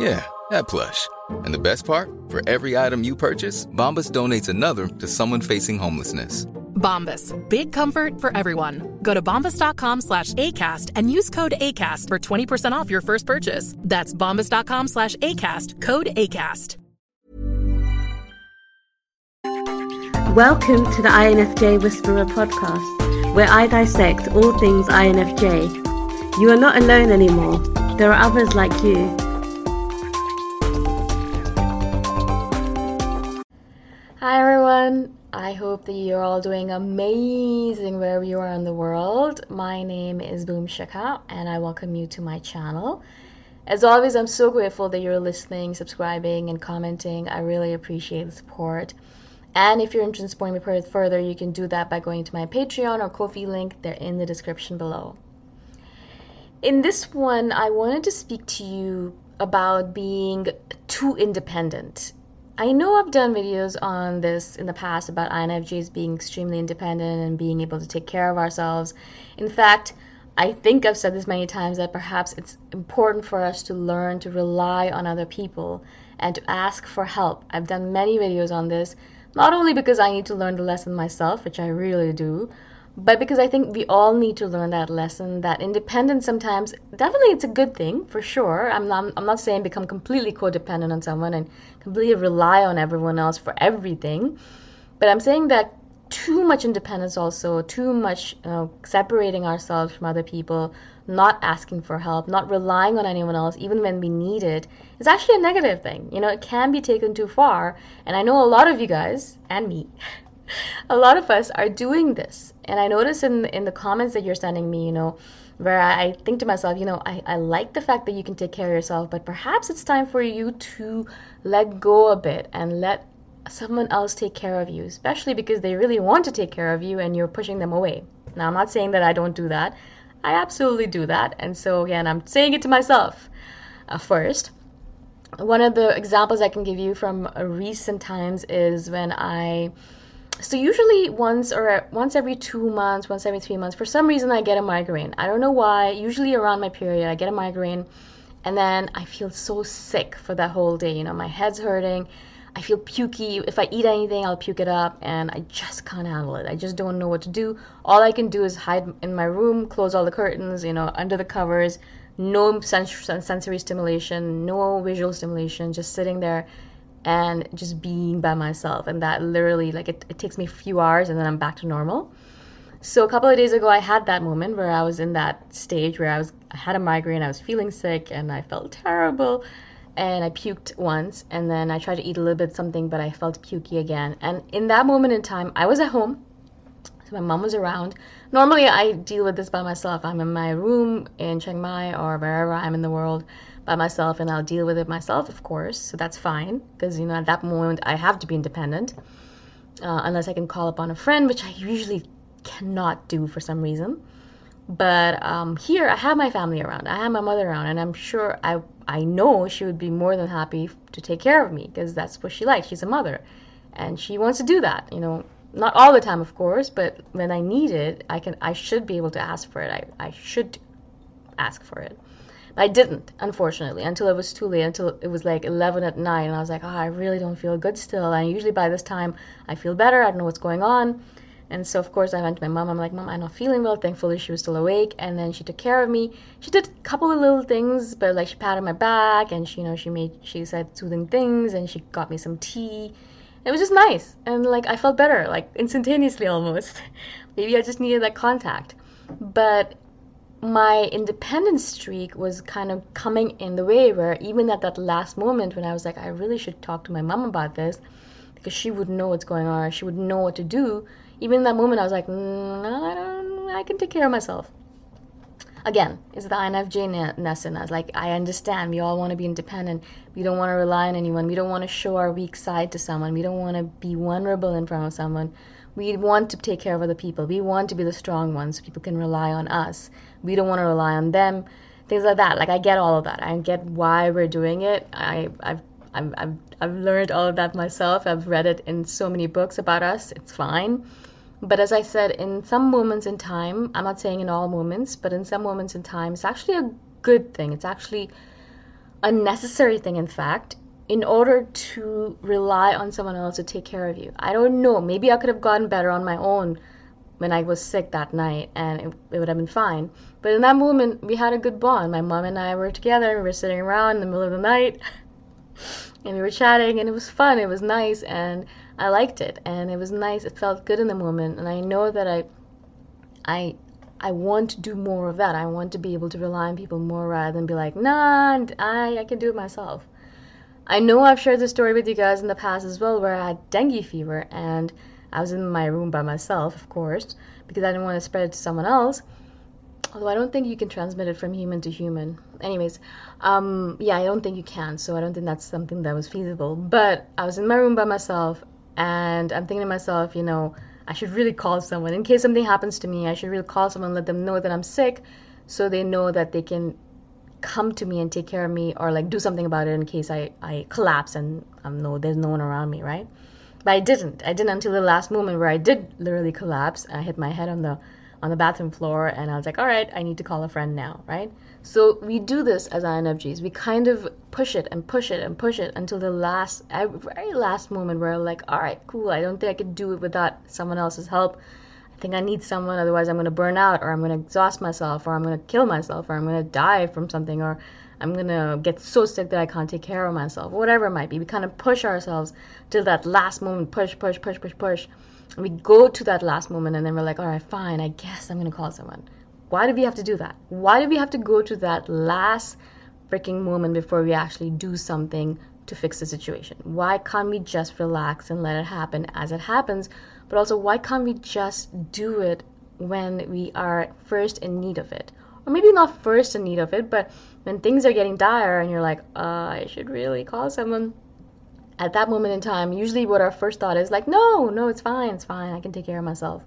Yeah, that plush. And the best part? For every item you purchase, Bombas donates another to someone facing homelessness. Bombas. Big comfort for everyone. Go to bombas.com slash ACAST and use code ACAST for 20% off your first purchase. That's bombas.com slash ACAST. Code ACAST. Welcome to the INFJ Whisperer podcast, where I dissect all things INFJ. You are not alone anymore. There are others like you. I hope that you're all doing amazing wherever you are in the world. My name is Boom Shikha and I welcome you to my channel. As always, I'm so grateful that you're listening, subscribing, and commenting. I really appreciate the support. And if you're interested in supporting me further, you can do that by going to my Patreon or Ko-fi link. They're in the description below. In this one, I wanted to speak to you about being too independent. I know I've done videos on this in the past about INFJs being extremely independent and being able to take care of ourselves. In fact, I think I've said this many times that perhaps it's important for us to learn to rely on other people and to ask for help. I've done many videos on this, not only because I need to learn the lesson myself, which I really do, but because I think we all need to learn that lesson that independence sometimes definitely it's a good thing for sure. I'm not I'm not saying become completely codependent on someone and completely rely on everyone else for everything, but I'm saying that too much independence also too much separating ourselves from other people not asking for help not relying on anyone else even when we need it is actually a negative thing. You know it can be taken too far. And i know a lot of you guys and me a lot of us are doing this and i notice in in the comments that you're sending me you know where I think to myself, you know, I, I like the fact that you can take care of yourself, but perhaps it's time for you to let go a bit and let someone else take care of you, especially because they really want to take care of you and you're pushing them away. Now, I'm not saying that I don't do that. I absolutely do that. And so, again, I'm saying it to myself uh, first. One of the examples I can give you from uh, recent times is when I so usually once or once every two months, once every three months, for some reason I get a migraine. I don't know why. Usually around my period, I get a migraine, and then I feel so sick for that whole day. You know, my head's hurting, I feel pukey. If I eat anything, I'll puke it up, and I just can't handle it. I just don't know what to do. All I can do is hide in my room, close all the curtains, you know, under the covers, no sens- sensory stimulation, no visual stimulation, just sitting there and just being by myself. And that literally, like, it, it takes me a few hours, and then I'm back to normal. So a couple of days ago, I had that moment where I was in that stage where I was I had a migraine, I was feeling sick, and I felt terrible and I puked once, and then I tried to eat a little bit something, but I felt pukey again. And in that moment in time, I was at home, so my mom was around. Normally, I deal with this by myself. I'm in my room in Chiang Mai or wherever I'm in the world by myself, and I'll deal with it myself, of course. So that's fine, because you know at that moment I have to be independent, uh, unless I can call upon a friend, which I usually cannot do for some reason. But um, here, I have my family around. I have my mother around, and I'm sure I I know she would be more than happy to take care of me because that's what she likes. She's a mother, and she wants to do that. You know, not all the time, of course, but when I need it, I can. I should be able to ask for it. I I should ask for it. I didn't, unfortunately, until it was too late. Until it was like 11 at night, and I was like, oh, I really don't feel good still. And usually by this time, I feel better. I don't know what's going on and so, of course, I went to my mom. I'm like, Mom, I'm not feeling well. Thankfully, she was still awake. And then she took care of me. She did a couple of little things, but like she patted my back and she, you know, she made, she said soothing things and she got me some tea. It was just nice. And like, I felt better, like instantaneously almost. Maybe I just needed that contact. But my independence streak was kind of coming in the way where even at that last moment when I was like, I really should talk to my mom about this because she would know what's going on, she would know what to do even in that moment, I was like, mm, no, I don't, I can take care of myself. Again, it's the INFJ ness in us. Like, I understand we all want to be independent. We don't want to rely on anyone. We don't want to show our weak side to someone. We don't want to be vulnerable in front of someone. We want to take care of other people. We want to be the strong ones so people can rely on us. We don't want to rely on them. Things like that. Like, I get all of that. I get why we're doing it. I, I've I've, I've, I've learned all of that myself. I've read it in so many books about us. It's fine. But as I said, in some moments in time, I'm not saying in all moments, but in some moments in time, it's actually a good thing. It's actually a necessary thing, in fact, in order to rely on someone else to take care of you. I don't know. Maybe I could have gotten better on my own when I was sick that night and it, it would have been fine. But in that moment, we had a good bond. My mom and I were together. And we were sitting around in the middle of the night and we were chatting and it was fun. It was nice. And I liked it and it was nice. It felt good in the moment and I know that I I I want to do more of that. I want to be able to rely on people more rather than be like, nah, I, I can do it myself. I know I've shared this story with you guys in the past as well where I had dengue fever and I was in my room by myself, of course, because I didn't want to spread it to someone else. Although I don't think you can transmit it from human to human. Anyways, um, yeah, I don't think you can, so I don't think that's something that was feasible. But I was in my room by myself and I'm thinking to myself, you know, I should really call someone. In case something happens to me, I should really call someone, let them know that I'm sick so they know that they can come to me and take care of me or like do something about it in case I, I collapse and um, no, there's no one around me, right? But I didn't. I didn't until the last moment where I did literally collapse. I hit my head on the on the bathroom floor and I was like, all right, I need to call a friend now, right? So we do this as INFJs. We kind of push it and push it and push it until the last, very last moment where we're like, all right, cool. I don't think I could do it without someone else's help. I think I need someone, otherwise I'm going to burn out, or I'm going to exhaust myself, or I'm going to kill myself, or I'm going to die from something, or I'm going to get so sick that I can't take care of myself, whatever it might be. We kind of push ourselves till that last moment, push, push, push, push, push. We go to that last moment, and then we're like, all right, fine, I guess I'm going to call someone. Why do we have to do that? Why do we have to go to that last freaking moment before we actually do something to fix the situation? Why can't we just relax and let it happen as it happens? But also, why can't we just do it when we are first in need of it? Or maybe not first in need of it, but when things are getting dire and you're like, uh, I should really call someone. At that moment in time, usually what our first thought is like, no, no, it's fine, it's fine, I can take care of myself.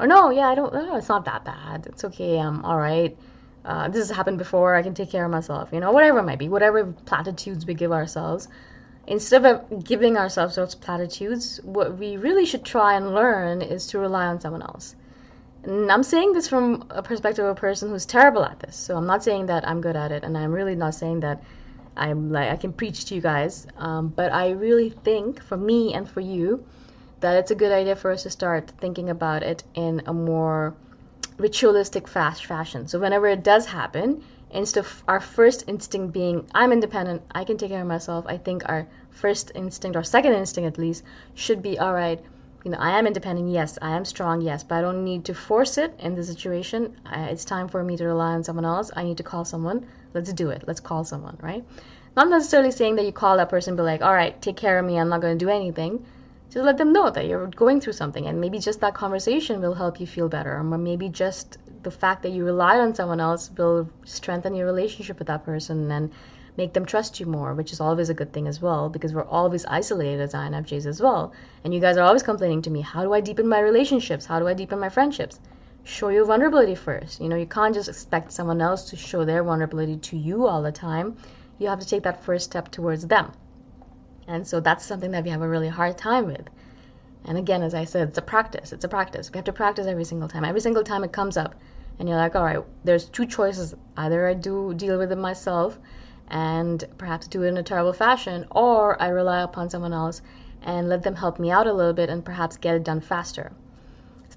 Or no, yeah, I don't, no, it's not that bad, it's okay, I'm all right. Uh, this has happened before, I can take care of myself, you know, whatever it might be, whatever platitudes we give ourselves instead of giving ourselves those platitudes, what we really should try and learn is to rely on someone else. And I'm saying this from a perspective of a person who's terrible at this. So I'm not saying that I'm good at it, and I'm really not saying that I'm like I can preach to you guys. Um, but I really think for me and for you that it's a good idea for us to start thinking about it in a more ritualistic, fast fashion. So whenever it does happen, instead of our first instinct being i'm independent i can take care of myself i think our first instinct or second instinct at least should be all right you know i am independent yes i am strong yes but i don't need to force it in the situation I, it's time for me to rely on someone else i need to call someone let's do it let's call someone right not necessarily saying that you call that person be like all right take care of me i'm not going to do anything just let them know that you're going through something and maybe just that conversation will help you feel better or maybe just the fact that you rely on someone else will strengthen your relationship with that person and make them trust you more, which is always a good thing as well because we're always isolated as INFJs as well. And you guys are always complaining to me, how do I deepen my relationships? How do I deepen my friendships? Show your vulnerability first. You know, you can't just expect someone else to show their vulnerability to you all the time. You have to take that first step towards them. And so that's something that we have a really hard time with. And again, as I said, it's a practice. It's a practice. We have to practice every single time. Every single time it comes up, and you're like, all right, there's two choices. Either I do deal with it myself and perhaps do it in a terrible fashion, or I rely upon someone else and let them help me out a little bit and perhaps get it done faster.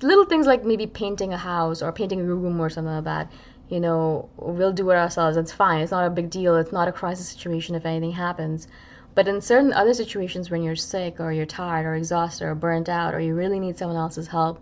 Little things like maybe painting a house or painting a room or something like that. You know, we'll do it ourselves. It's fine. It's not a big deal. It's not a crisis situation if anything happens. But in certain other situations, when you're sick or you're tired or exhausted or burnt out or you really need someone else's help,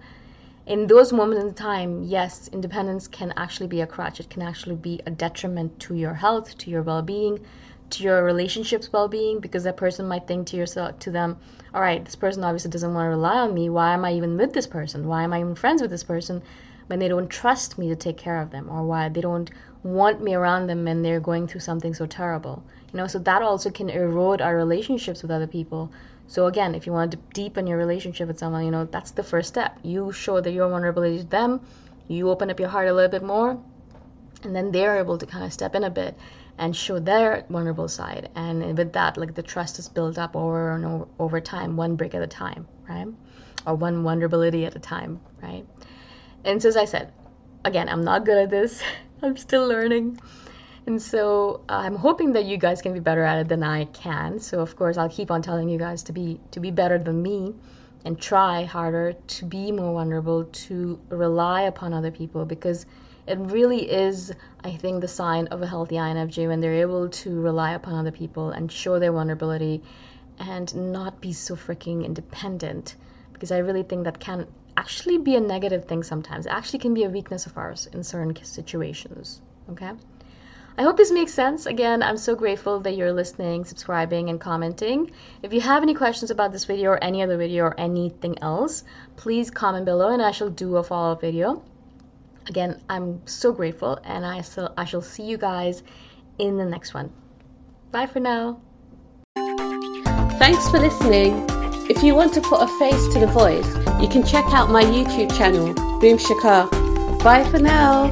in those moments in time, yes, independence can actually be a crutch. It can actually be a detriment to your health, to your well-being, to your relationships well-being, because that person might think to yourself, to them, all right, this person obviously doesn't want to rely on me. Why am I even with this person? Why am I even friends with this person when they don't trust me to take care of them, or why they don't want me around them when they're going through something so terrible? you know so that also can erode our relationships with other people so again if you want to deepen your relationship with someone you know that's the first step you show that you're vulnerability to them you open up your heart a little bit more and then they're able to kind of step in a bit and show their vulnerable side. And with that like the trust is built up over and over, over time one brick at a time right? Or one vulnerability at a time right? And so as i said again i'm not good at this. I'm still learning. And so uh, I'm hoping that you guys can be better at it than I can. So of course I'll keep on telling you guys to be to be better than me and try harder to be more vulnerable, to rely upon other people because it really is, I think, the sign of a healthy INFJ when they're able to rely upon other people and show their vulnerability and not be so freaking independent. Because I really think that can actually be a negative thing sometimes. It actually can be a weakness of ours in certain situations. Okay? I hope this makes sense. Again, I'm so grateful that you're listening, subscribing, and commenting. If you have any questions about this video or any other video or anything else, please comment below and I shall do a follow-up video. Again, I'm so grateful and I, still, I shall see you guys in the next one. Bye for now. Thanks for listening. If you want to put a face to the voice, you can check out my YouTube channel, Boom Shikha. Bye for now.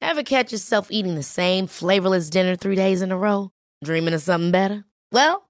Ever catch yourself eating the same flavorless dinner three days in a row? Dreaming of something better? Well,